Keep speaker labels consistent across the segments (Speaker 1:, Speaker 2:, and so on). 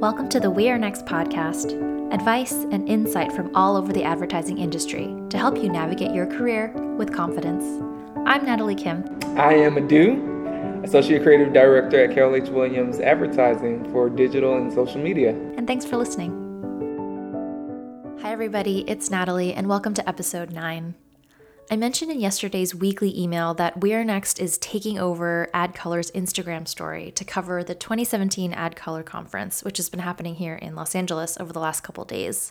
Speaker 1: Welcome to the We Are Next podcast advice and insight from all over the advertising industry to help you navigate your career with confidence. I'm Natalie Kim.
Speaker 2: I am Adu, Associate Creative Director at Carol H. Williams Advertising for digital and social media.
Speaker 1: And thanks for listening. Hi, everybody, it's Natalie, and welcome to episode 9. I mentioned in yesterday's weekly email that We're Next is taking over AdColor's Instagram story to cover the 2017 AdColor conference, which has been happening here in Los Angeles over the last couple days.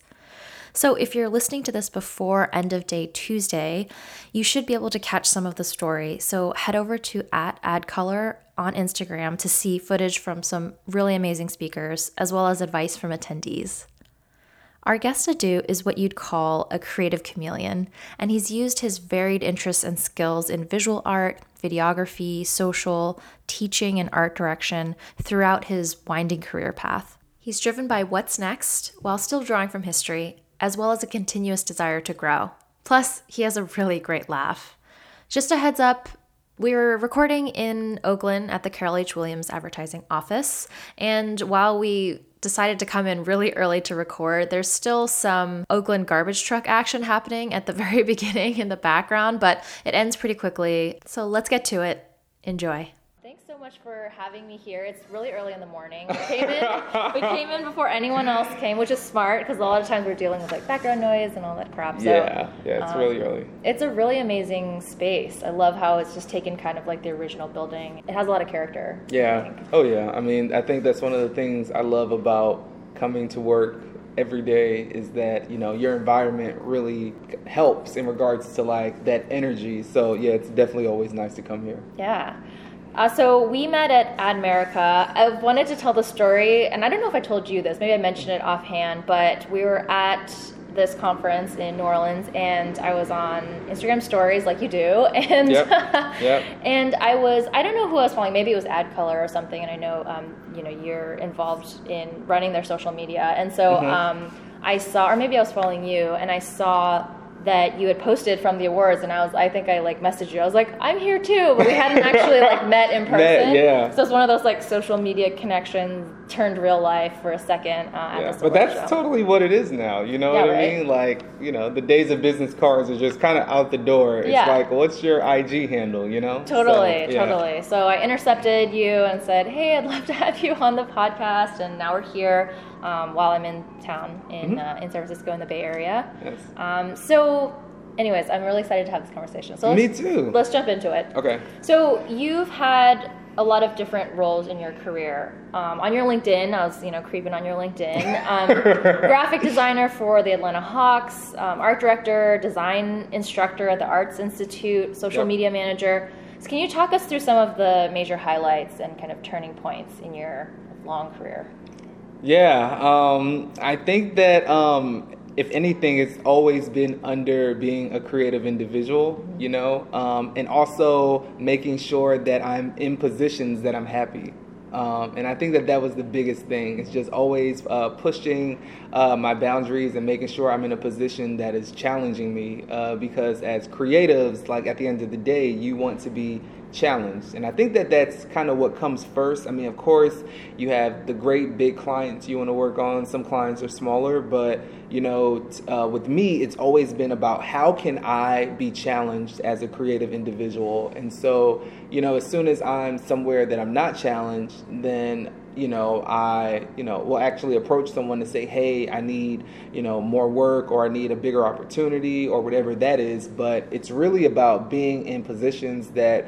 Speaker 1: So, if you're listening to this before end of day Tuesday, you should be able to catch some of the story. So, head over to at AdColor on Instagram to see footage from some really amazing speakers, as well as advice from attendees. Our guest Adu is what you'd call a creative chameleon, and he's used his varied interests and skills in visual art, videography, social, teaching, and art direction throughout his winding career path. He's driven by what's next while still drawing from history, as well as a continuous desire to grow. Plus, he has a really great laugh. Just a heads up, we're recording in Oakland at the Carol H. Williams advertising office, and while we decided to come in really early to record. There's still some Oakland garbage truck action happening at the very beginning in the background, but it ends pretty quickly. So let's get to it. Enjoy much for having me here. It's really early in the morning. We came in, we came in before anyone else came, which is smart because a lot of times we're dealing with like background noise and all that crap.
Speaker 2: So, yeah, yeah, it's um, really early.
Speaker 1: It's a really amazing space. I love how it's just taken kind of like the original building. It has a lot of character.
Speaker 2: Yeah. Oh yeah. I mean, I think that's one of the things I love about coming to work every day is that you know your environment really helps in regards to like that energy so yeah it's definitely always nice to come here
Speaker 1: yeah uh, so we met at Admerica. I wanted to tell the story, and I don't know if I told you this. Maybe I mentioned it offhand, but we were at this conference in New Orleans, and I was on Instagram Stories, like you do, and yep. Yep. and I was I don't know who I was following. Maybe it was AdColor or something, and I know um, you know you're involved in running their social media, and so mm-hmm. um, I saw, or maybe I was following you, and I saw that you had posted from the awards and I was I think I like messaged you. I was like, I'm here too, but we hadn't actually like met in person. Met, yeah. So it's one of those like social media connections turned real life for a second uh,
Speaker 2: yeah. But that's show. totally what it is now. You know yeah, what right? I mean? Like, you know, the days of business cards are just kind of out the door. It's yeah. like, what's your IG handle, you know?
Speaker 1: Totally, so, yeah. totally. So I intercepted you and said, hey, I'd love to have you on the podcast. And now we're here um, while I'm in town in, mm-hmm. uh, in San Francisco in the Bay Area. Yes. Um, so anyways, I'm really excited to have this conversation. So
Speaker 2: me too.
Speaker 1: Let's jump into it.
Speaker 2: Okay.
Speaker 1: So you've had a lot of different roles in your career. Um, on your LinkedIn, I was you know creeping on your LinkedIn. Um, graphic designer for the Atlanta Hawks, um, art director, design instructor at the Arts Institute, social yep. media manager. So can you talk us through some of the major highlights and kind of turning points in your long career?
Speaker 2: Yeah, um, I think that um, if anything, it's always been under being a creative individual, you know, um, and also making sure that I'm in positions that I'm happy. Um, and I think that that was the biggest thing. It's just always uh, pushing uh, my boundaries and making sure I'm in a position that is challenging me. Uh, because as creatives, like at the end of the day, you want to be challenged. And I think that that's kind of what comes first. I mean, of course, you have the great big clients you want to work on. Some clients are smaller, but you know, uh, with me, it's always been about how can I be challenged as a creative individual. And so, you know, as soon as I'm somewhere that I'm not challenged, then you know, I, you know, will actually approach someone to say, hey, I need, you know, more work or I need a bigger opportunity or whatever that is. But it's really about being in positions that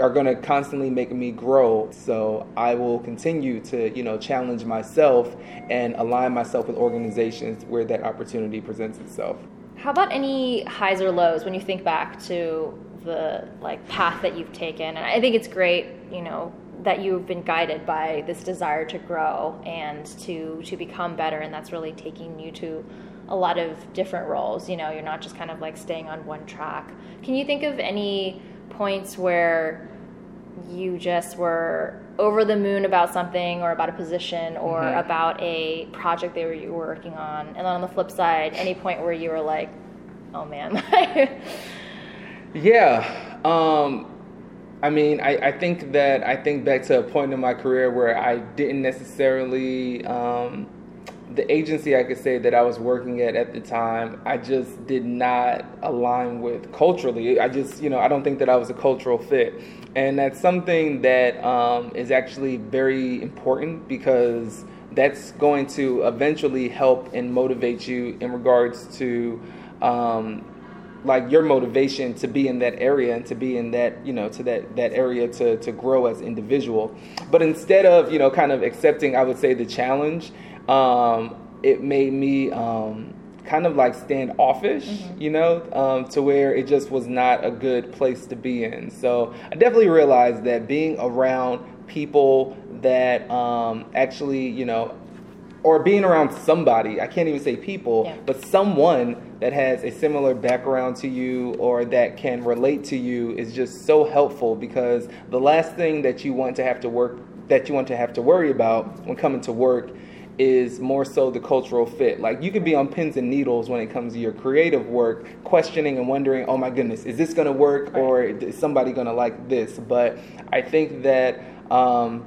Speaker 2: are going to constantly make me grow. So I will continue to, you know, challenge myself and align myself with organizations where that opportunity presents itself.
Speaker 1: How about any highs or lows when you think back to the like path that you've taken? And I think it's great, you know, that you've been guided by this desire to grow and to to become better and that's really taking you to a lot of different roles. You know, you're not just kind of like staying on one track. Can you think of any points where you just were over the moon about something or about a position or mm-hmm. about a project that you were working on and then on the flip side any point where you were like oh man
Speaker 2: yeah um, I mean, I, I think that I think back to a point in my career where I didn't necessarily um, the agency I could say that I was working at at the time, I just did not align with culturally. I just, you know, I don't think that I was a cultural fit. And that's something that um, is actually very important because that's going to eventually help and motivate you in regards to um, like your motivation to be in that area and to be in that you know to that that area to to grow as individual but instead of you know kind of accepting i would say the challenge um, it made me um, kind of like standoffish, mm-hmm. you know, um, to where it just was not a good place to be in. So I definitely realized that being around people that um, actually, you know, or being around somebody, I can't even say people, yeah. but someone that has a similar background to you or that can relate to you is just so helpful because the last thing that you want to have to work that you want to have to worry about when coming to work is more so the cultural fit. Like you could be on pins and needles when it comes to your creative work, questioning and wondering, oh my goodness, is this going to work or is somebody going to like this? But I think that um,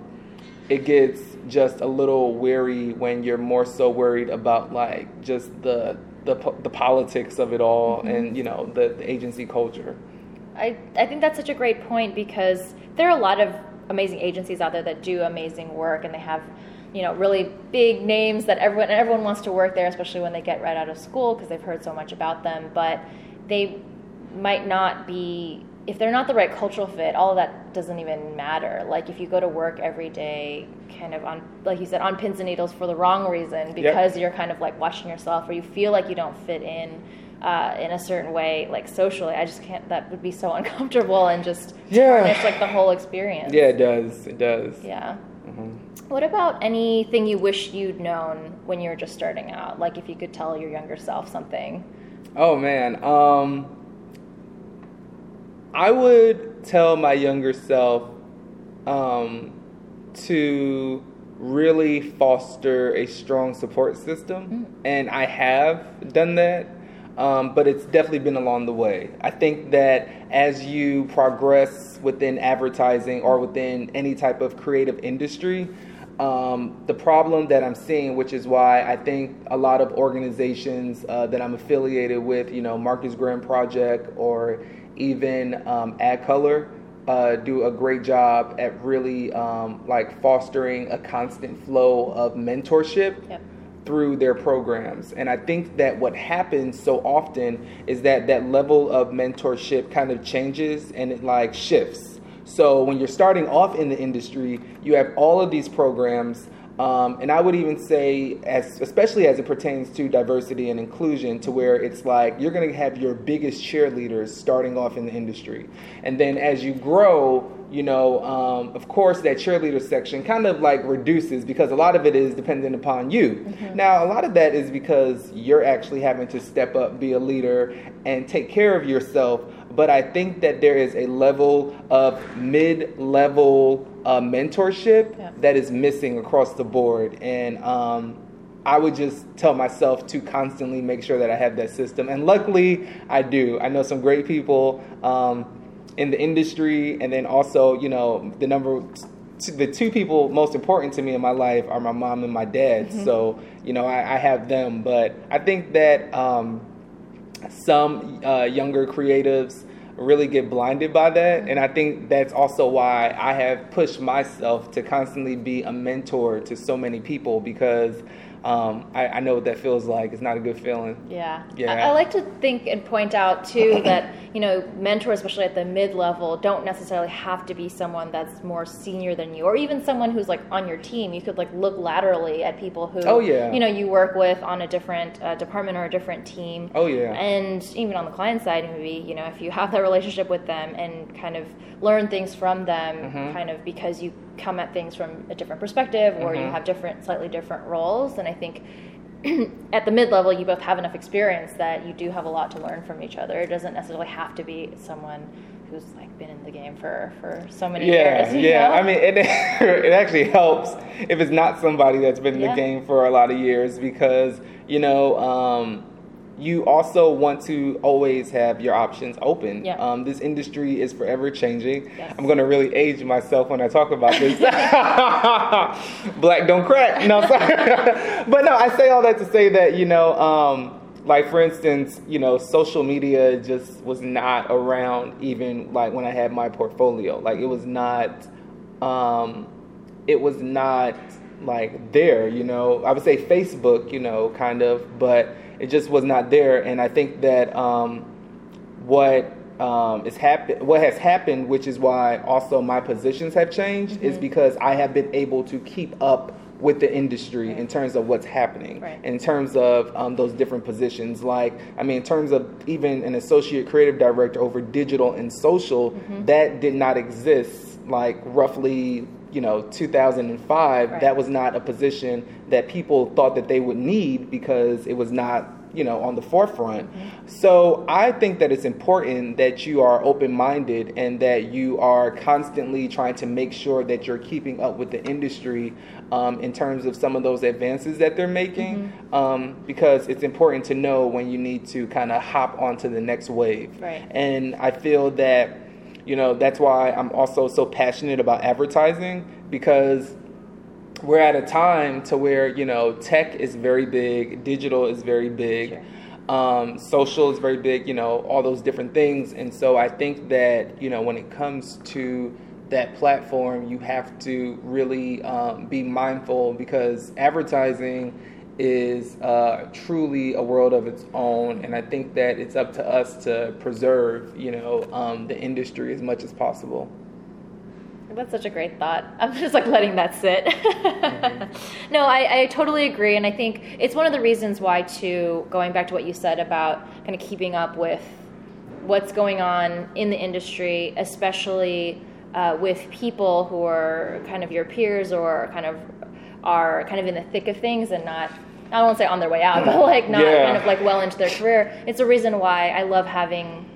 Speaker 2: it gets just a little weary when you're more so worried about like just the the, the politics of it all mm-hmm. and you know the, the agency culture.
Speaker 1: I, I think that's such a great point because there are a lot of amazing agencies out there that do amazing work and they have you know really big names that everyone everyone wants to work there, especially when they get right out of school because they've heard so much about them. But they might not be if they're not the right cultural fit, all of that doesn't even matter. Like if you go to work every day, kind of on, like you said, on pins and needles for the wrong reason because yep. you're kind of like watching yourself, or you feel like you don't fit in uh, in a certain way, like socially. I just can't. That would be so uncomfortable and just yeah. tarnish like the whole experience.
Speaker 2: Yeah, it does. It does.
Speaker 1: Yeah. What about anything you wish you'd known when you were just starting out? Like if you could tell your younger self something.
Speaker 2: Oh man, um, I would tell my younger self um, to really foster a strong support system, mm. and I have done that. Um, but it's definitely been along the way. I think that as you progress within advertising or within any type of creative industry, um, the problem that I'm seeing, which is why I think a lot of organizations uh, that I'm affiliated with, you know, Marcus Graham Project or even um, AdColor, uh, do a great job at really um, like fostering a constant flow of mentorship. Yep through their programs. And I think that what happens so often is that that level of mentorship kind of changes and it like shifts. So when you're starting off in the industry, you have all of these programs um, and I would even say, as especially as it pertains to diversity and inclusion, to where it's like you're going to have your biggest cheerleaders starting off in the industry, and then as you grow, you know, um, of course, that cheerleader section kind of like reduces because a lot of it is dependent upon you. Mm-hmm. Now, a lot of that is because you're actually having to step up, be a leader, and take care of yourself. But I think that there is a level of mid level uh, mentorship yeah. that is missing across the board. And um, I would just tell myself to constantly make sure that I have that system. And luckily, I do. I know some great people. Um, in the industry, and then also, you know, the number the two people most important to me in my life are my mom and my dad. Mm-hmm. So, you know, I, I, have them. But I think that um, some uh, younger creatives really get blinded by that. And I think that's also why I have pushed myself to constantly be a mentor to so many people because um, I, I, know what that feels like. It's not a good feeling.
Speaker 1: Yeah. Yeah. I, I like to think and point out too that you know mentors, especially at the mid level, don't necessarily have to be someone that's more senior than you, or even someone who's like on your team. You could like look laterally at people who,
Speaker 2: oh yeah,
Speaker 1: you know, you work with on a different uh, department or a different team.
Speaker 2: Oh yeah.
Speaker 1: And even on the client side, maybe you know if you have that relationship with them and kind of learn things from them, mm-hmm. kind of because you come at things from a different perspective or mm-hmm. you have different slightly different roles and i think at the mid level you both have enough experience that you do have a lot to learn from each other it doesn't necessarily have to be someone who's like been in the game for for so many
Speaker 2: yeah,
Speaker 1: years
Speaker 2: yeah know? i mean it, it actually helps if it's not somebody that's been in yeah. the game for a lot of years because you know um, you also want to always have your options open.
Speaker 1: Yeah.
Speaker 2: Um, this industry is forever changing.
Speaker 1: Yes.
Speaker 2: I'm going to really age myself when I talk about this. Black don't crack. No, sorry. but no, I say all that to say that you know, um, like for instance, you know, social media just was not around even like when I had my portfolio. Like it was not. Um, it was not like there, you know. I would say Facebook, you know, kind of, but it just was not there. And I think that um, what um, is happen- what has happened, which is why also my positions have changed, is because I have been able to keep up with the industry in terms of what's happening,
Speaker 1: Right.
Speaker 2: in terms of um, those different positions. Like, I mean, in terms of even an associate creative director over digital and social, that did not exist. Like roughly, you know, 2005.
Speaker 1: Right.
Speaker 2: That was not a position that people thought that they would need because it was not you know on the forefront so i think that it's important that you are open-minded and that you are constantly trying to make sure that you're keeping up with the industry um, in terms of some of those advances that they're making um, because it's important to know when you need to kind of hop onto the next wave
Speaker 1: Right.
Speaker 2: and i feel that you know that's why i'm also so passionate about advertising because we're at a time to where you know tech is very big digital is very big um, social is very big you know all those different things. And so i think that you know when it comes to that platform you have to really um, be mindful because advertising is uh, truly a world of its own and i think that it's up to us to preserve you know um, the industry as much as possible
Speaker 1: That's such a great thought. I'm just like letting that sit. no, I, I totally agree. And I think it's one of the reasons why, too, going back to what you said about kind of keeping up with what's going on in the industry, especially uh, with people who are kind of your peers or kind of are kind of in the thick of things and not. I don't say on their way out, but like not
Speaker 2: Yeah.
Speaker 1: kind of like well into their career. It's a reason why I love having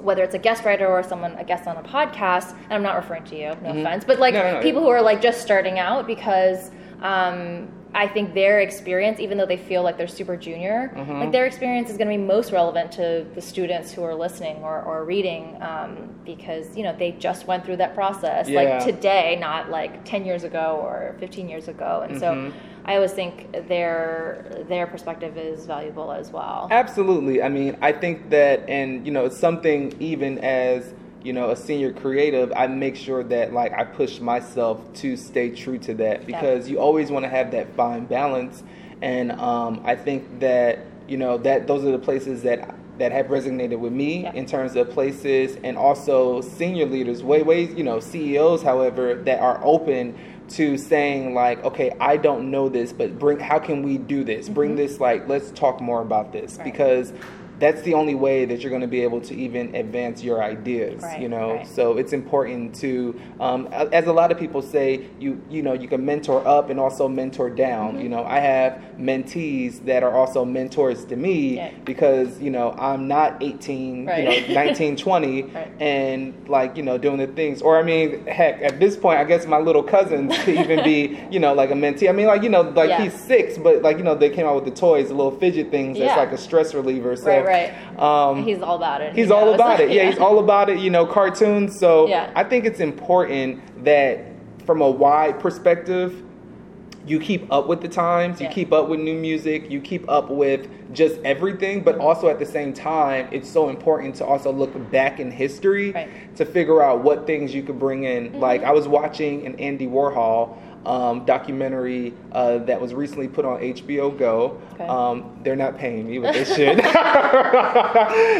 Speaker 1: whether it's a guest writer or someone a guest on a podcast and i'm not referring to you no offense but like
Speaker 2: Mm-hmm. No, no.
Speaker 1: people who are like just starting out because um, i think their experience even though they feel like they're super junior
Speaker 2: Mm-hmm.
Speaker 1: like their experience is going to be most relevant to the students who are listening or, or reading um, because you know they just went through that process
Speaker 2: Yeah.
Speaker 1: like today not like 10 years ago or 15 years ago and
Speaker 2: Mm-hmm.
Speaker 1: so i always think their their perspective is valuable as well
Speaker 2: Absolutely. I mean, I think that, and you know, it's something even as you know a senior creative, I make sure that like I push myself to stay true to that because you always want to have that fine balance, and um, I think that you know that those are the places that that have resonated with me
Speaker 1: Yeah.
Speaker 2: in terms of places and also senior leaders way ways you know ceos however that are open to saying like okay i don't know this but bring how can we do this? Bring this like let's talk more about this.
Speaker 1: Right.
Speaker 2: because that's the only way that you're going to be able to even advance your ideas
Speaker 1: Right,
Speaker 2: you know
Speaker 1: right.
Speaker 2: so it's important to um, as a lot of people say you you know you can mentor up and also mentor down
Speaker 1: Mm-hmm.
Speaker 2: you know i have mentees that are also mentors to me
Speaker 1: Yeah.
Speaker 2: because you know i'm not 18
Speaker 1: Right.
Speaker 2: you know 19 20
Speaker 1: Right.
Speaker 2: and like you know doing the things or i mean heck at this point i guess my little cousins could even be you know like a mentee i mean like you know like
Speaker 1: Yeah.
Speaker 2: he's six but like you know they came out with the toys the little fidget things that's like a stress reliever so
Speaker 1: Right,
Speaker 2: um
Speaker 1: he's all about it
Speaker 2: He's
Speaker 1: He
Speaker 2: all about it. Yeah, he's all about it. You know, cartoons. So
Speaker 1: Yeah.
Speaker 2: I think it's important that, from a wide perspective, you keep up with the times. You
Speaker 1: Yeah.
Speaker 2: keep up with new music. You keep up with just everything. But also at the same time, it's so important to also look back in history
Speaker 1: Right. Mm-hmm.
Speaker 2: to figure out what things you could bring in. Like I was watching an Andy Warhol. Um, documentary uh, that was recently put on HBO Go.
Speaker 1: Okay.
Speaker 2: Um, they're not paying me, but they should.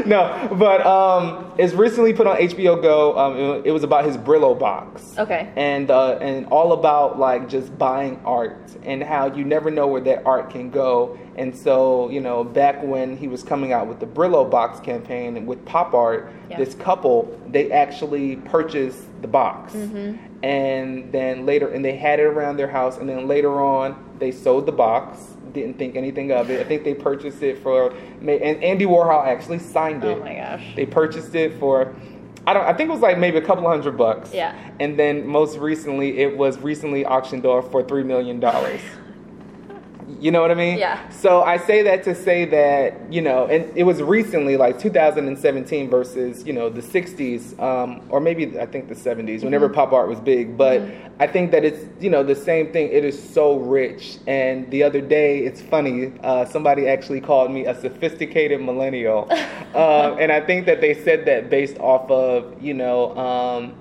Speaker 2: no, but um, it's recently put on HBO Go. Um, it, it was about his Brillo box.
Speaker 1: Okay.
Speaker 2: And uh, and all about like just buying art and how you never know where that art can go. And so you know, back when he was coming out with the Brillo box campaign with pop art,
Speaker 1: Yeah.
Speaker 2: this couple they actually purchased the box.
Speaker 1: Mm-hmm.
Speaker 2: And then later, and they had it around their house. And then later on, they sold the box. Didn't think anything of it. I think they purchased it for, and Andy Warhol actually signed it.
Speaker 1: Oh my gosh.
Speaker 2: They purchased it for, I don't, I think it was like maybe a couple hundred bucks.
Speaker 1: Yeah.
Speaker 2: And then most recently, it was recently auctioned off for three million dollars. You know what I mean?
Speaker 1: Yeah.
Speaker 2: So I say that to say that, you know, and it was recently like 2017 versus, you know, the 60s, um, or maybe I think the 70s, whenever
Speaker 1: Mm-hmm.
Speaker 2: pop art was big. But I think that it's, you know, the same thing. It is so rich. And the other day, it's funny, uh, somebody actually called me a sophisticated millennial. um, and I think that they said that based off of, you know, um,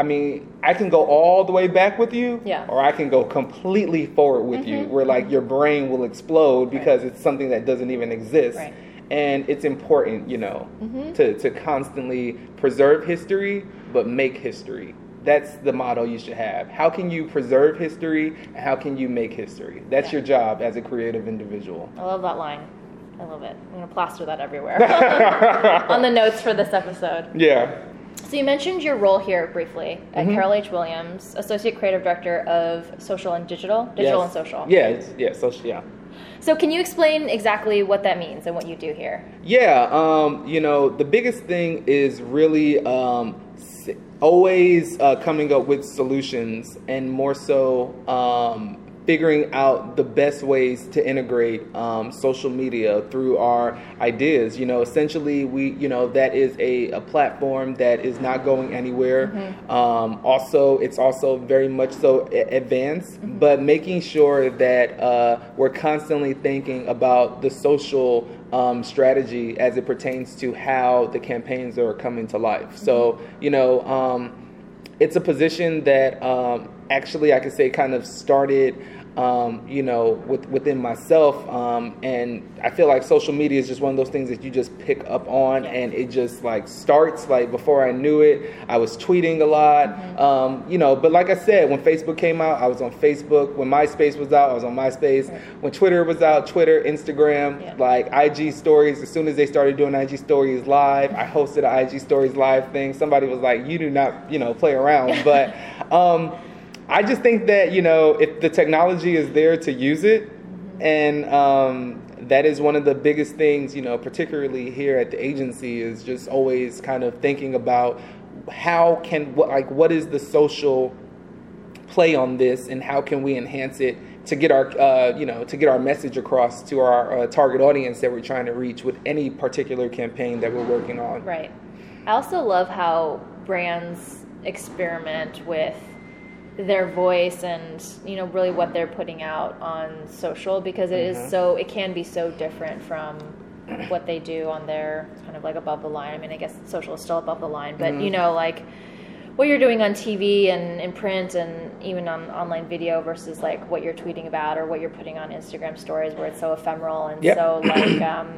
Speaker 2: I mean, I can go all the way back with you,
Speaker 1: Yeah.
Speaker 2: or I can go completely forward with you, mm-hmm. where like your brain will explode because it's something that doesn't even exist.
Speaker 1: Right.
Speaker 2: And it's important, you know, mm-hmm. to, to constantly preserve history, but make history. That's the motto you should have. How can you preserve history, and how can you make history? That's
Speaker 1: Yeah.
Speaker 2: your job as a creative individual.
Speaker 1: I love that line. I love it. I'm gonna plaster that everywhere on the notes for this episode.
Speaker 2: Yeah.
Speaker 1: So you mentioned your role here briefly at
Speaker 2: Mm-hmm.
Speaker 1: Carol H. Williams, Associate Creative Director of Social and Digital, Digital
Speaker 2: Yes.
Speaker 1: and Social.
Speaker 2: Yeah, yeah, social, yeah.
Speaker 1: So can you explain exactly what that means and what you do here?
Speaker 2: Yeah, um, you know, the biggest thing is really um, always uh, coming up with solutions and more so um, figuring out the best ways to integrate um, social media through our ideas. You know, essentially, we, you know, that is a, a platform that is not going anywhere. Um, also, it's also very much so a- advanced, but making sure that uh, we're constantly thinking about the social um, strategy as it pertains to how the campaigns are coming to life. So, you know, um, it's a position that um, actually I could say kind of started, um, you know, with, within myself. Um, and I feel like social media is just one of those things that you just pick up on and it just like starts. Like before I knew it, I was tweeting a lot, um, you know. But like I said, when Facebook came out, I was on Facebook. When MySpace was out, I was on MySpace. When Twitter was out, Twitter, Instagram,
Speaker 1: Yeah.
Speaker 2: like IG stories. As soon as they started doing IG stories live, I hosted an IG stories live thing. Somebody was like, "You do not, you know, play around." But um, I just think that you know, if the technology is there to use it, and um, that is one of the biggest things, you know, particularly here at the agency, is just always kind of thinking about how can what like what is the social play on this and how can we enhance it to get our uh, you know to get our message across to our uh, target audience that we're trying to reach with any particular campaign that we're working on
Speaker 1: Right. I also love how brands experiment with their voice and you know really what they're putting out on social because it is
Speaker 2: Mhm.
Speaker 1: so it can be so different from what they do on their kind of like above the line. I mean, I guess social is still above the line, but
Speaker 2: Mm-hmm.
Speaker 1: you know like what you're doing on TV and in print and even on online video versus like what you're tweeting about or what you're putting on Instagram stories where it's so ephemeral and
Speaker 2: Yep.
Speaker 1: so like um,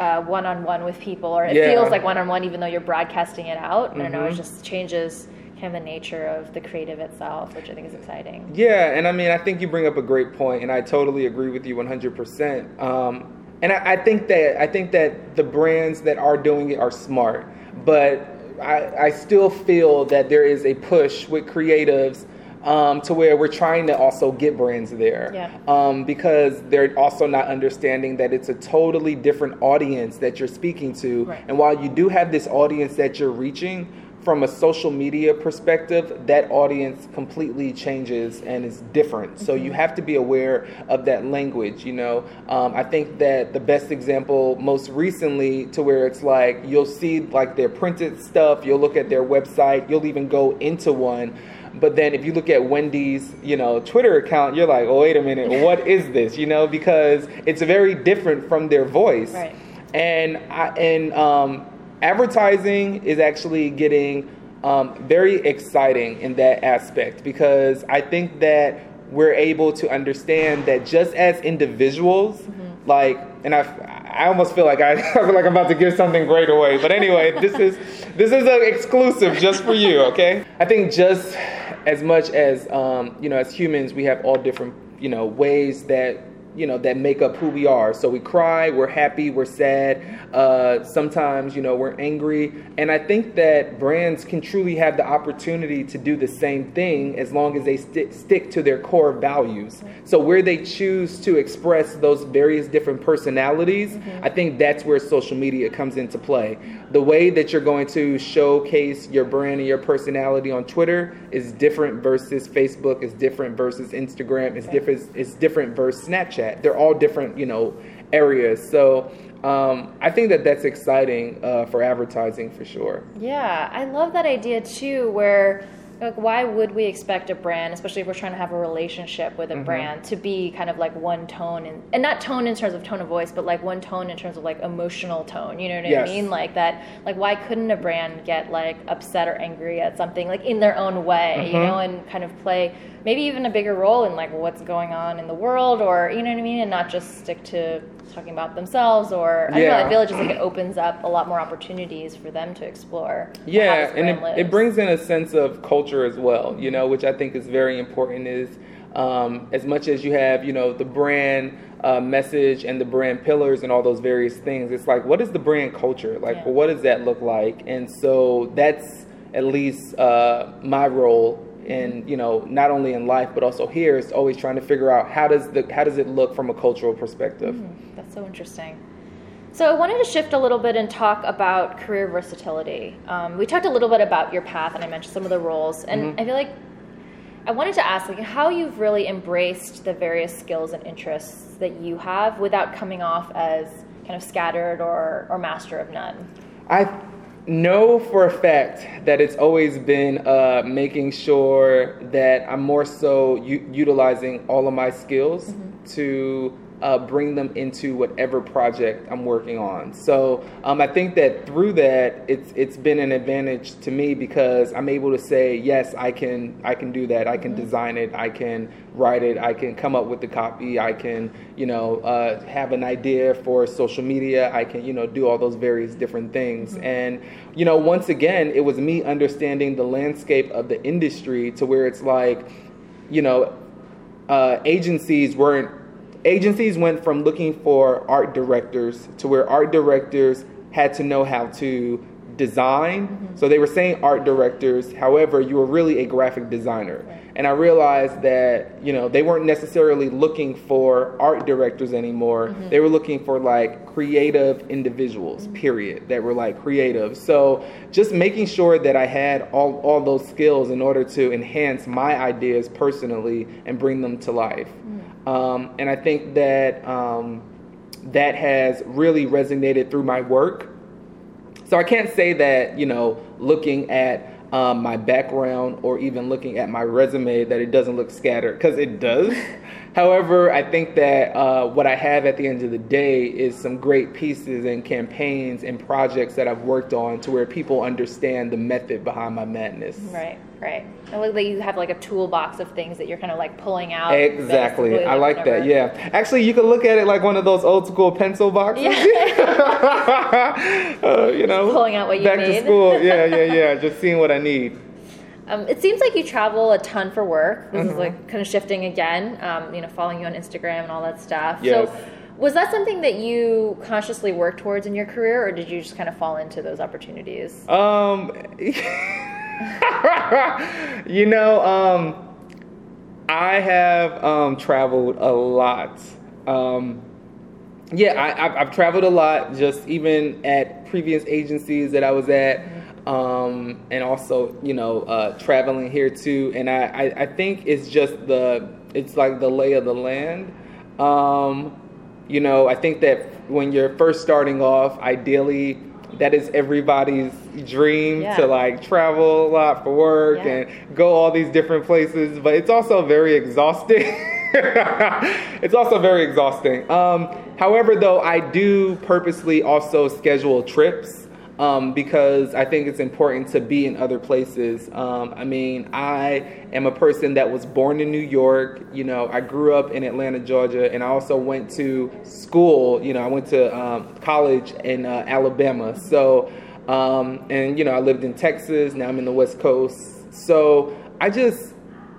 Speaker 1: uh, one-on-one with people or it
Speaker 2: Yeah.
Speaker 1: feels like one-on-one even though you're broadcasting it out. I don't know, it
Speaker 2: Mhm.
Speaker 1: just changes kind of the nature of the creative itself, which I think is exciting.
Speaker 2: Yeah, and I mean, I think you bring up a great point, and I totally agree with you 100%. Um, and I, I think that I think that the brands that are doing it are smart, but I, I still feel that there is a push with creatives um, to where we're trying to also get brands there,
Speaker 1: Yeah.
Speaker 2: um, because they're also not understanding that it's a totally different audience that you're speaking to,
Speaker 1: Right.
Speaker 2: and while you do have this audience that you're reaching from a social media perspective, that audience completely changes and is different. So you have to be aware of that language. You know, um, I think that the best example, most recently, to where it's like you'll see like their printed stuff, you'll look at their website, you'll even go into one. But then if you look at Wendy's, you know, Twitter account, you're like, oh, wait a minute, what is this? You know, because it's very different from their voice.
Speaker 1: Right.
Speaker 2: And I, and um, advertising is actually getting um, very exciting in that aspect because I think that we're able to understand that just as individuals, like, and I, I almost feel like I, I feel like I'm about to give something great away. But anyway, this is this is an exclusive just for you. Okay, I think just as much as um, you know, as humans, we have all different you know ways that you know that make up who we are. So we cry we're happy we're sad uh, sometimes you know we're angry. And i think that brands can truly have the opportunity to do the same thing as long as they sti- stick to their core values. So where they choose to express those various different personalities i think that's where social media comes into play. The way that you're going to showcase your brand and your personality on twitter is different versus facebook is different versus instagram is different is different versus snapchat They're all different, you know, areas. So um, I think that that's exciting uh, for advertising for sure.
Speaker 1: Yeah, I love that idea too, where like why would we expect a brand especially if we're trying to have a relationship with a mm-hmm. brand to be kind of like one tone and, and not tone in terms of tone of voice but like one tone in terms of like emotional tone you know what yes. i mean like that like why couldn't a brand get like upset or angry at something like in their own way mm-hmm. you know and kind of play maybe even a bigger role in like what's going on in the world or you know what i mean and not just stick to talking about themselves or I, yeah. know, I feel it like it opens up a lot more opportunities for them to explore.
Speaker 2: Yeah, and it, it, brings in a sense of culture as well, you know, which I think is very important is um, as much as you have, you know, the brand uh, message and the brand pillars and all those various things, it's like, what is the brand culture? Like, yeah. what does that look like? And so that's at least uh, my role in you know not only in life but also here is always trying to figure out how does the how does it look from a cultural perspective. Mm,
Speaker 1: that's so interesting. So i wanted to shift a little bit and talk about career versatility. Um, we talked a little bit about your path and i mentioned some of the roles and mm-hmm. i feel like i wanted to ask like how you've really embraced the various skills and interests that you have without coming off as kind of scattered or or master of none.
Speaker 2: I know for a fact that it's always been uh, making sure that I'm more so u- utilizing all of my skills mm-hmm. to uh, bring them into whatever project I'm working on. So um, I think that through that, it's it's been an advantage to me because I'm able to say yes, I can I can do that. I can mm-hmm. design it. I can write it. I can come up with the copy. I can you know uh, have an idea for social media. I can you know do all those various different things. Mm-hmm. And you know once again, it was me understanding the landscape of the industry to where it's like you know uh, agencies weren't agencies went from looking for art directors to where art directors had to know how to design. Mm-hmm. So they were saying art directors, however, you were really a graphic designer. Right. And I realized that, you know, they weren't necessarily looking for art directors anymore. Mm-hmm. They were looking for like creative individuals, mm-hmm. period, that were like creative. So just making sure that I had all, all those skills in order to enhance my ideas personally and bring them to life. Um, and I think that um, that has really resonated through my work. So I can't say that, you know, looking at um, my background or even looking at my resume that it doesn't look scattered because it does. However, I think that uh, what I have at the end of the day is some great pieces and campaigns and projects that I've worked on to where people understand the method behind my madness.
Speaker 1: Right, right. I look like you have like a toolbox of things that you're kind of like pulling out.
Speaker 2: Exactly. I like that. Yeah. Actually, you could look at it like one of those old school pencil boxes. Yeah. uh, you know,
Speaker 1: Just pulling out what you
Speaker 2: need.
Speaker 1: back
Speaker 2: to school. Yeah, yeah, yeah. Just seeing what I need.
Speaker 1: Um, it seems like you travel a ton for work. This mm-hmm. is like kind of shifting again. Um, you know, following you on Instagram and all that stuff.
Speaker 2: Yes.
Speaker 1: So, was that something that you consciously worked towards in your career, or did you just kind of fall into those opportunities?
Speaker 2: Um, you know, um, I have um, traveled a lot. Um, yeah, I, have traveled a lot. Just even at previous agencies that I was at. Um, and also you know uh, traveling here too. And I, I, I, think it's just the it's like the lay of the land. Um, you know, I think that when you're first starting off, ideally that is everybody's dream yeah. to like travel a lot for work yeah. and go all these different places. But it's also very exhausting. it's also very exhausting. Um, however, though, I do purposely also schedule trips um, because I think it's important to be in other places. Um, I mean, I am a person that was born in New York. You know, I grew up in Atlanta, Georgia, and I also went to school. You know, I went to um, college in uh, Alabama. So, um, and you know, I lived in Texas. Now I'm in the West Coast. So I just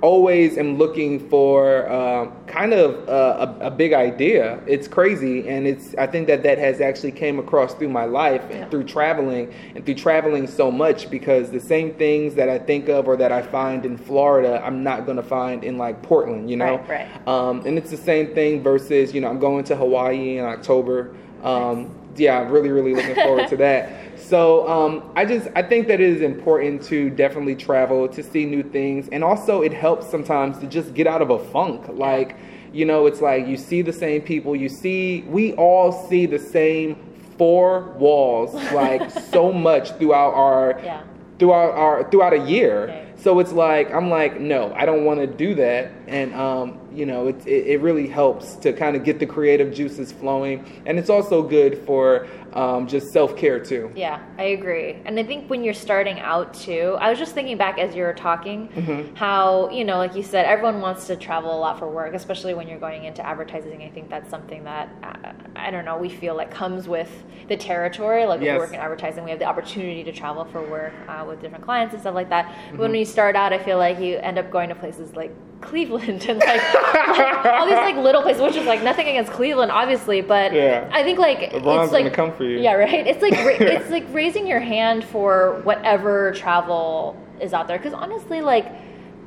Speaker 2: always am looking for uh, kind of a, a, big idea. It's crazy, and it's I think that that has actually came across through my life yeah. and through traveling and through traveling so much because the same things that I think of or that I find in Florida, I'm not going to find in like Portland, you know.
Speaker 1: Right, right.
Speaker 2: Um, and it's the same thing versus you know I'm going to Hawaii in October. Um, nice. Yeah, I'm really really looking forward to that. So um, I just I think that it is important to definitely travel to see new things, and also it helps sometimes to just get out of a funk. Like you know, it's like you see the same people. You see, we all see the same four walls, like so much throughout our
Speaker 1: Yeah.
Speaker 2: throughout our throughout a year.
Speaker 1: Right.
Speaker 2: So it's like I'm like, no, I don't want to do that, and um, you know, it, it it really helps to kind of get the creative juices flowing, and it's also good for um, just self care too.
Speaker 1: Yeah, I agree. And I think when you're starting out too, I was just thinking back as you were talking,
Speaker 2: Mm-hmm.
Speaker 1: how, you know, like you said, everyone wants to travel a lot for work, especially when you're going into advertising. I think that's something that, uh, I don't know, we feel like comes with the territory. Like
Speaker 2: Yes.
Speaker 1: we work in advertising, we have the opportunity to travel for work uh, with different clients and stuff like that.
Speaker 2: Mm-hmm.
Speaker 1: When you start out, I feel like you end up going to places like Cleveland and like, all these like little places, which is like nothing against Cleveland, obviously, but
Speaker 2: Yeah.
Speaker 1: I think like
Speaker 2: LeBron's
Speaker 1: it's like
Speaker 2: come for you.
Speaker 1: Yeah, right. It's like ra- it's like raising your hand for whatever travel is out there. Because honestly, like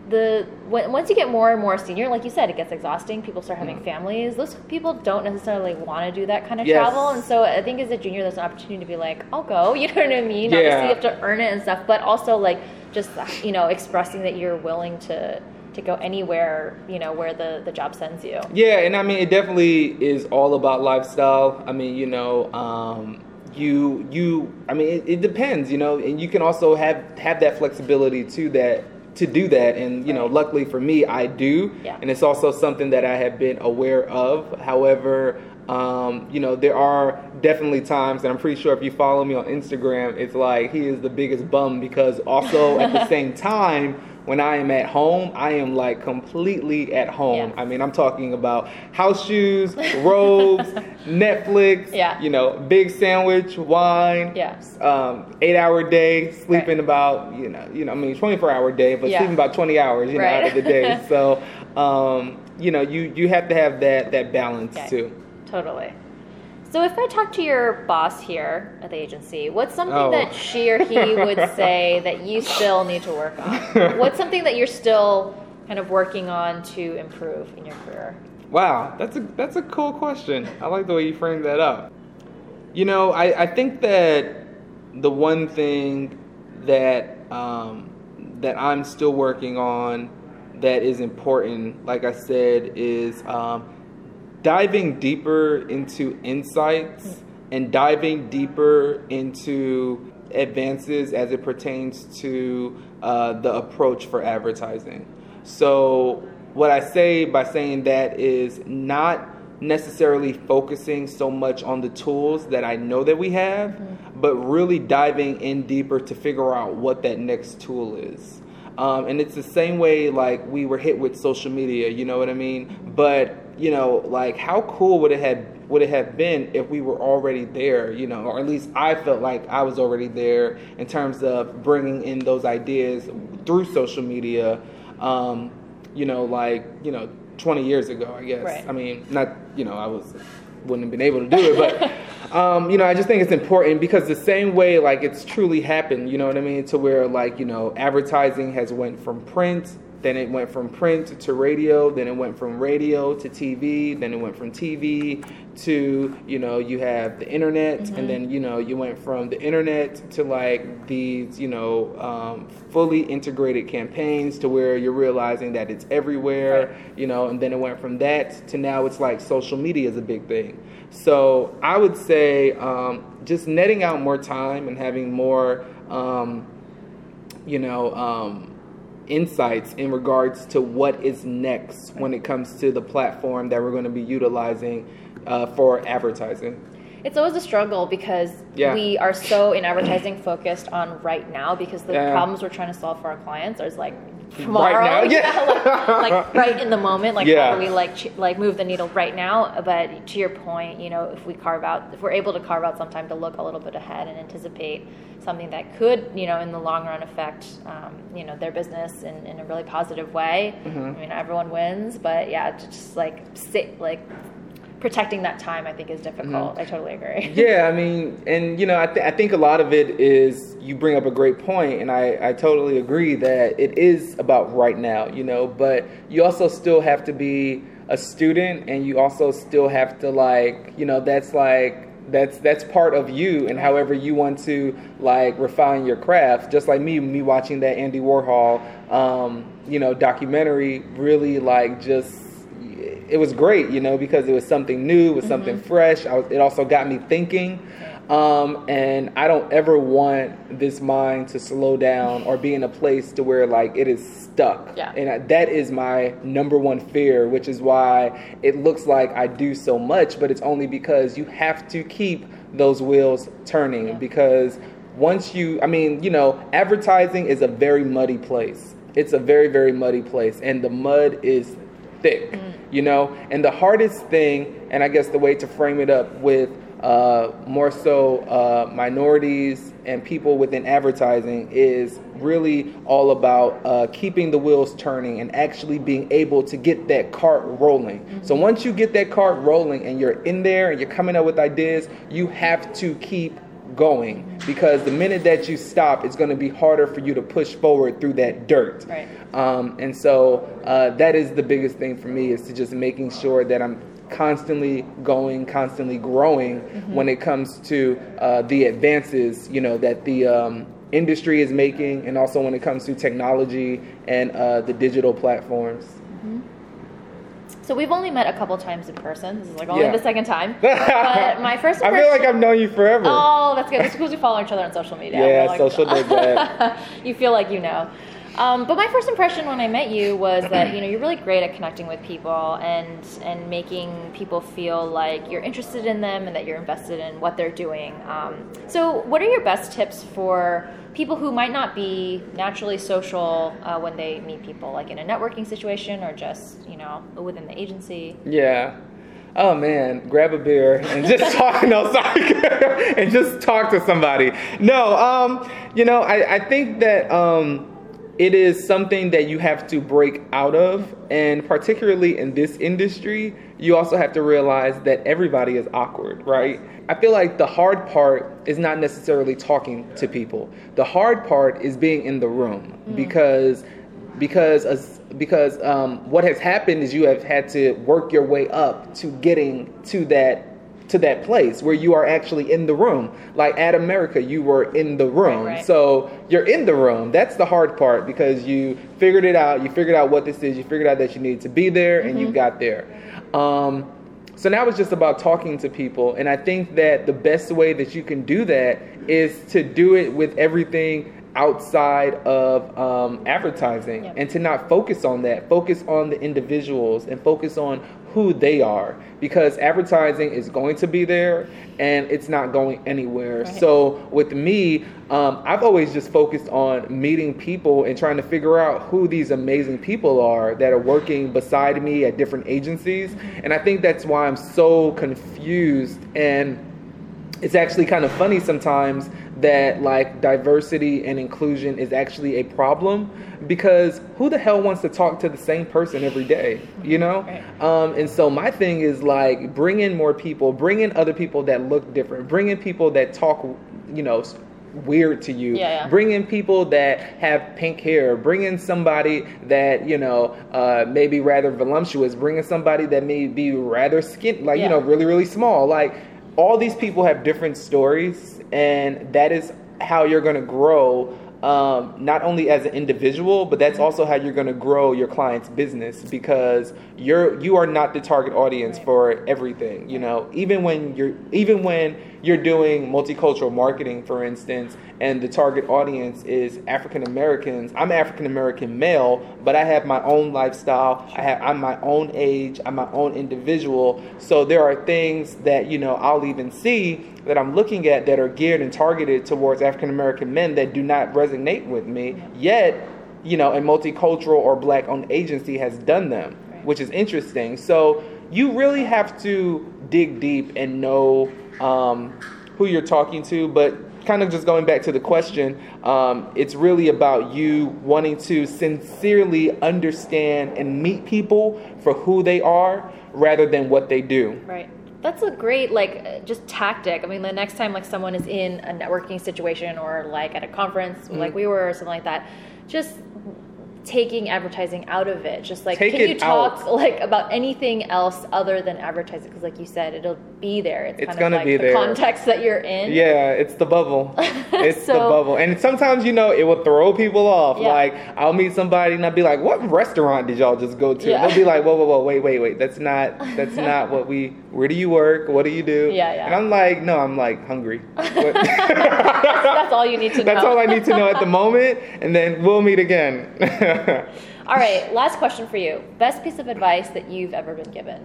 Speaker 1: the when, once you get more and more senior, like you said, it gets exhausting. People start having families. Those people don't necessarily want to do that kind of
Speaker 2: Mm. Yes.
Speaker 1: travel, and so I think as a junior, there's an opportunity to be like, I'll go. You know what I mean?
Speaker 2: Yeah.
Speaker 1: Obviously, you have to earn it and stuff, but also like just you know expressing that you're willing to to go anywhere you know where the the job sends you.
Speaker 2: Yeah, and I mean, it definitely is all about lifestyle. I mean, you know, um, you you. I mean, it, it depends, you know, and you can also have have that flexibility to that to do that. And you know, luckily for me, I do,
Speaker 1: Yeah.
Speaker 2: and it's also something that I have been aware of. However. Um, you know, there are definitely times, and I'm pretty sure if you follow me on Instagram, it's like he is the biggest bum because also at the same time, when I am at home, I am like completely at home.
Speaker 1: Yeah.
Speaker 2: I mean, I'm talking about house shoes, robes, Netflix,
Speaker 1: Yeah.
Speaker 2: you know, big sandwich, wine,
Speaker 1: Yeah.
Speaker 2: um, eight hour day, sleeping
Speaker 1: Right.
Speaker 2: about, you know, you know, I mean, 24 hour day, but
Speaker 1: Yeah.
Speaker 2: sleeping about 20 hours, you know, out of the day. so, um, you know, you, you have to have that, that balance
Speaker 1: Okay.
Speaker 2: too.
Speaker 1: Totally. So if I talk to your boss here at the agency, what's something
Speaker 2: Oh.
Speaker 1: that she or he would say that you still need to work on? What's something that you're still kind of working on to improve in your career?
Speaker 2: Wow, that's a that's a cool question. I like the way you framed that up. You know, I, I think that the one thing that um, that I'm still working on that is important, like I said, is um, diving deeper into insights and diving deeper into advances as it pertains to uh, the approach for advertising. So, what I say by saying that is not necessarily focusing so much on the tools that I know that we have, but really diving in deeper to figure out what that next tool is. Um, and it's the same way like we were hit with social media, you know what I mean? But you know, like how cool would it have would it have been if we were already there, you know, or at least I felt like I was already there in terms of bringing in those ideas through social media. Um, you know, like you know, 20 years ago, I guess.
Speaker 1: Right.
Speaker 2: I mean, not you know, I was wouldn't have been able to do it, but um, you know, I just think it's important because the same way, like it's truly happened. You know what I mean? To where like you know, advertising has went from print, then it went from print to radio, then it went from radio to TV, then it went from TV to you know, you have the internet, and then you know, you went from the internet to like these you know, um, fully integrated campaigns to where you're realizing that it's everywhere. You know, and then it went from that to now it's like social media is a big thing. So I would say um, just netting out more time and having more, um, you know, um, insights in regards to what is next when it comes to the platform that we're going to be utilizing uh, for advertising.
Speaker 1: It's always a struggle because
Speaker 2: Yeah.
Speaker 1: we are so in advertising focused on right now because the
Speaker 2: Yeah.
Speaker 1: problems we're trying to solve for our clients are like tomorrow,
Speaker 2: now, yeah.
Speaker 1: like, like right in the moment. Like
Speaker 2: Yeah.
Speaker 1: how do we like ch- like move the needle right now? But to your point, you know, if we carve out, if we're able to carve out some time to look a little bit ahead and anticipate something that could, you know, in the long run affect, um, you know, their business in, in a really positive way.
Speaker 2: Mm-hmm.
Speaker 1: I mean, everyone wins, but yeah, to just like sit like protecting that time i think is difficult
Speaker 2: Mm-hmm.
Speaker 1: i totally agree
Speaker 2: yeah, I mean, and you know, I, th- I think a lot of it is you bring up a great point, and I, I totally agree that it is about right now, you know, but you also still have to be a student, and you also still have to like, you know, that's like that's that's part of you, and however you want to like refine your craft. Just like me, me watching that Andy Warhol, um, you know, documentary, really like just it was great, you know, because it was something new, it was something mm-hmm. fresh. Was, it also got me thinking. Um, and I don't ever want this mind to slow down or be in a place to where like it is stuck.
Speaker 1: Yeah.
Speaker 2: And I, that is my number one fear, which is why it looks like I do so much, but it's only because you have to keep those wheels turning yeah. because once you, I mean, you know, advertising is a very muddy place. It's a very, very muddy place, and the mud is thick, mm. you know? And the hardest thing, and I guess the way to frame it up with uh, more so uh, minorities and people within advertising is really all about uh, keeping the wheels turning and actually being able to get that cart rolling. Mm-hmm. So once you get that cart rolling and you're in there and you're coming up with ideas, you have to keep going because the minute that you stop, it's going to be harder for you to push forward through that dirt.
Speaker 1: Right.
Speaker 2: Um, and so uh, that is the biggest thing for me is to just making sure that I'm constantly going, constantly growing mm-hmm. when it comes to uh, the advances, you know, that the um, industry is making, and also when it comes to technology and uh, the digital platforms. Mm-hmm.
Speaker 1: So we've only met a couple times in person. This is like only yeah. the second time. But my first.
Speaker 2: impression, I feel like I've known you forever.
Speaker 1: Oh, that's good. It's because we follow each other on social media.
Speaker 2: Yeah, like, social media.
Speaker 1: you feel like you know. Um, but my first impression when I met you was that you know you're really great at connecting with people and and making people feel like you're interested in them and that you're invested in what they're doing. Um, so, what are your best tips for people who might not be naturally social uh, when they meet people, like in a networking situation or just you know within the agency?
Speaker 2: Yeah. Oh man, grab a beer and just talk. no, sorry, and just talk to somebody. No, um, you know, I, I think that um, it is something that you have to break out of. And particularly in this industry, you also have to realize that everybody is awkward, right? I feel like the hard part is not necessarily talking to people. The hard part is being in the room mm. because because because um, what has happened is you have had to work your way up to getting to that to that place where you are actually in the room. Like at America, you were in the room.
Speaker 1: Right, right.
Speaker 2: So you're in the room. That's the hard part because you figured it out. You figured out what this is. You figured out that you needed to be there and mm-hmm. you got there. Um, so now it's just about talking to people. And I think that the best way that you can do that is to do it with everything outside of um, advertising yep. and to not focus on that. Focus on the individuals and focus on who they are because advertising is going to be there and it's not going anywhere. Right. So with me, um, I've always just focused on meeting people and trying to figure out who these amazing people are that are working beside me at different agencies. Mm-hmm. And I think that's why I'm so confused and it's actually kind of funny sometimes that like diversity and inclusion is actually a problem because who the hell wants to talk to the same person every day you know um, and so my thing is like bring in more people bring in other people that look different bring in people that talk you know weird to you.
Speaker 1: Yeah, yeah.
Speaker 2: Bring in people that have pink hair. Bring in somebody that you know uh, may be rather voluptuous. Bring in somebody that may be rather skin, like yeah. you know, really really small. Like all these people have different stories and that is how you're going to grow um, not only as an individual, but that's also how you're going to grow your client's business because you're you are not the target audience for everything. You know, even when you're even when you're doing multicultural marketing, for instance, and the target audience is African Americans. I'm African American male, but I have my own lifestyle. I have I'm my own age. I'm my own individual. So there are things that you know I'll even see that I'm looking at that are geared and targeted towards African American men that do not resonate with me. Yet, you know, a multicultural or black owned agency has done them, which is interesting. So you really have to dig deep and know um, who you're talking to, but kind of just going back to the question, um, it's really about you wanting to sincerely understand and meet people for who they are rather than what they do.
Speaker 1: Right. That's a great like just tactic. I mean, the next time like someone is in a networking situation or like at a conference, mm-hmm. like we were or something like that, just taking advertising out of it just like
Speaker 2: Take
Speaker 1: can you talk
Speaker 2: out.
Speaker 1: like about anything else other than advertising because like you said it'll be there it's,
Speaker 2: It's
Speaker 1: kind
Speaker 2: gonna
Speaker 1: of like
Speaker 2: be
Speaker 1: the
Speaker 2: there.
Speaker 1: context that you're in
Speaker 2: Yeah, it's the bubble. It's the bubble. And sometimes, you know, it will throw people off.
Speaker 1: Yeah.
Speaker 2: Like, I'll meet somebody and I'll be like, what restaurant did y'all just go to?
Speaker 1: Yeah.
Speaker 2: They'll be like, whoa, whoa, whoa, wait, wait, wait. That's not, that's not what we, where do you work? What do you do?
Speaker 1: Yeah, yeah.
Speaker 2: And I'm like, no, I'm like hungry.
Speaker 1: That's all you need to know
Speaker 2: that's all I need to know at the moment. And then we'll meet again.
Speaker 1: all right last question for you best piece of advice that you've ever been given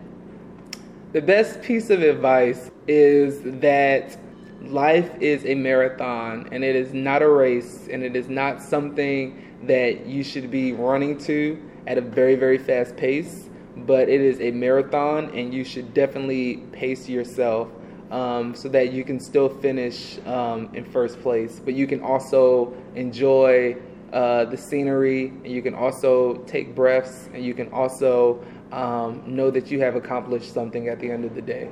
Speaker 2: The best piece of advice is that life is a marathon and it is not a race and it is not something that you should be running to at a very, very fast pace, but it is a marathon and you should definitely pace yourself um, so that you can still finish um, in first place, but you can also enjoy uh, the scenery and you can also take breaths and you can also um, know that you have accomplished something at the end of the day.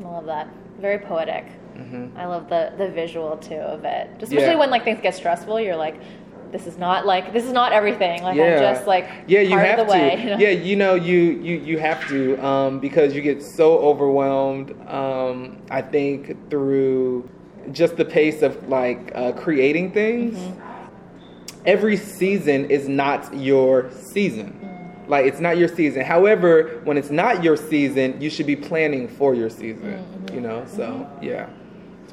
Speaker 1: I love that. Very poetic.
Speaker 2: Mm-hmm.
Speaker 1: I love the the visual too of it. Especially
Speaker 2: Yeah.
Speaker 1: when like things get stressful, you're like, this is not like this is not everything. Like
Speaker 2: yeah.
Speaker 1: I'm just like
Speaker 2: yeah, you have
Speaker 1: of the
Speaker 2: to.
Speaker 1: way. you know?
Speaker 2: Yeah, you know, you you you have to um, because you get so overwhelmed. Um, I think through just the pace of like uh, creating things.
Speaker 1: Mm-hmm.
Speaker 2: Every season is not your season.
Speaker 1: Mm.
Speaker 2: Like it's not your season. However, when it's not your season, you should be planning for your season.
Speaker 1: Mm-hmm.
Speaker 2: You know, so yeah.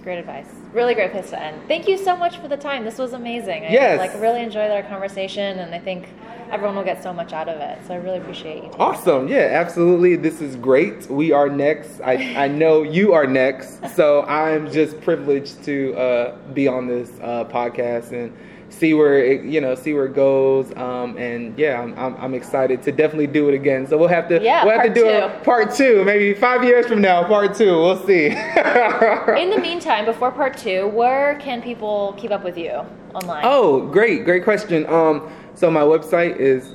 Speaker 1: Great advice. Really great place to end. Thank you so much for the time. This was amazing. I
Speaker 2: Yes.
Speaker 1: like really enjoyed our conversation and I think everyone will get so much out of it. So I really appreciate you.
Speaker 2: Awesome. Yeah, absolutely. This is great. We are next. I, I know you are next. So I'm just privileged to uh, be on this uh, podcast and see where it, you know, see where it goes. Um, and yeah, I'm, I'm, I'm excited to definitely do it again. So we'll have to,
Speaker 1: Yeah,
Speaker 2: we'll have to do
Speaker 1: two.
Speaker 2: a part two, maybe five years from now, part two. We'll see.
Speaker 1: In the meantime, before part two, where can people keep up with you online?
Speaker 2: Oh, great, great question. Um, so my website is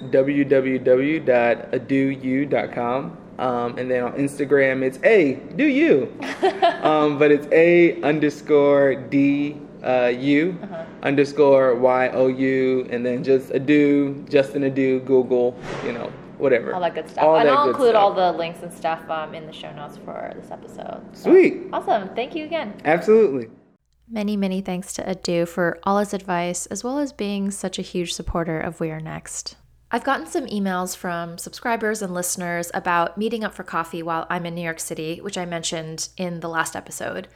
Speaker 2: www.adou.com. Um, and then on Instagram, it's a do you, um, but it's a underscore d uh, u underscore y o u, and then just adu, Justin adu, Google, you know, whatever.
Speaker 1: all that good stuff.
Speaker 2: All
Speaker 1: and
Speaker 2: that
Speaker 1: I'll include
Speaker 2: stuff.
Speaker 1: all the links and stuff um, in the show notes for this episode. So,
Speaker 2: Sweet,
Speaker 1: Awesome. Thank you again.
Speaker 2: absolutely.
Speaker 1: Many, many thanks to Adu for all his advice, as well as being such a huge supporter of We Are Next. I've gotten some emails from subscribers and listeners about meeting up for coffee while I'm in New York City, which I mentioned in the last episode.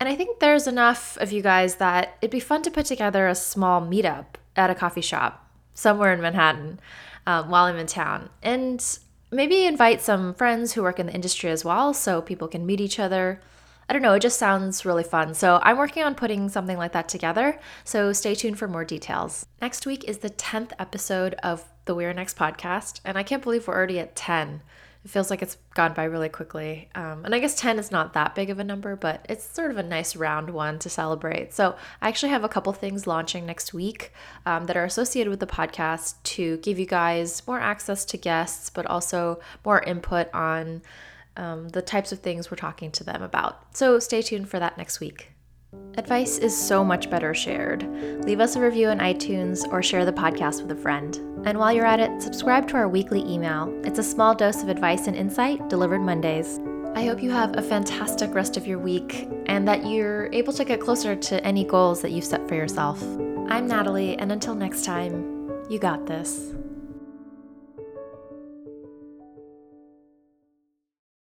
Speaker 1: And I think there's enough of you guys that it'd be fun to put together a small meetup at a coffee shop somewhere in Manhattan um, while I'm in town. And maybe invite some friends who work in the industry as well so people can meet each other. I don't know, it just sounds really fun. So I'm working on putting something like that together. So stay tuned for more details. Next week is the 10th episode of the We're Next podcast. And I can't believe we're already at 10. It feels like it's gone by really quickly. Um, and I guess 10 is not that big of a number, but it's sort of a nice round one to celebrate. So I actually have a couple things launching next week um, that are associated with the podcast to give you guys more access to guests, but also more input on um, the types of things we're talking to them about. So stay tuned for that next week. Advice is so much better shared. Leave us a review on iTunes or share the podcast with a friend. And while you're at it, subscribe to our weekly email. It's a small dose of advice and insight delivered Mondays. I hope you have a fantastic rest of your week and that you're able to get closer to any goals that you've set for yourself. I'm Natalie, and until next time, you got this.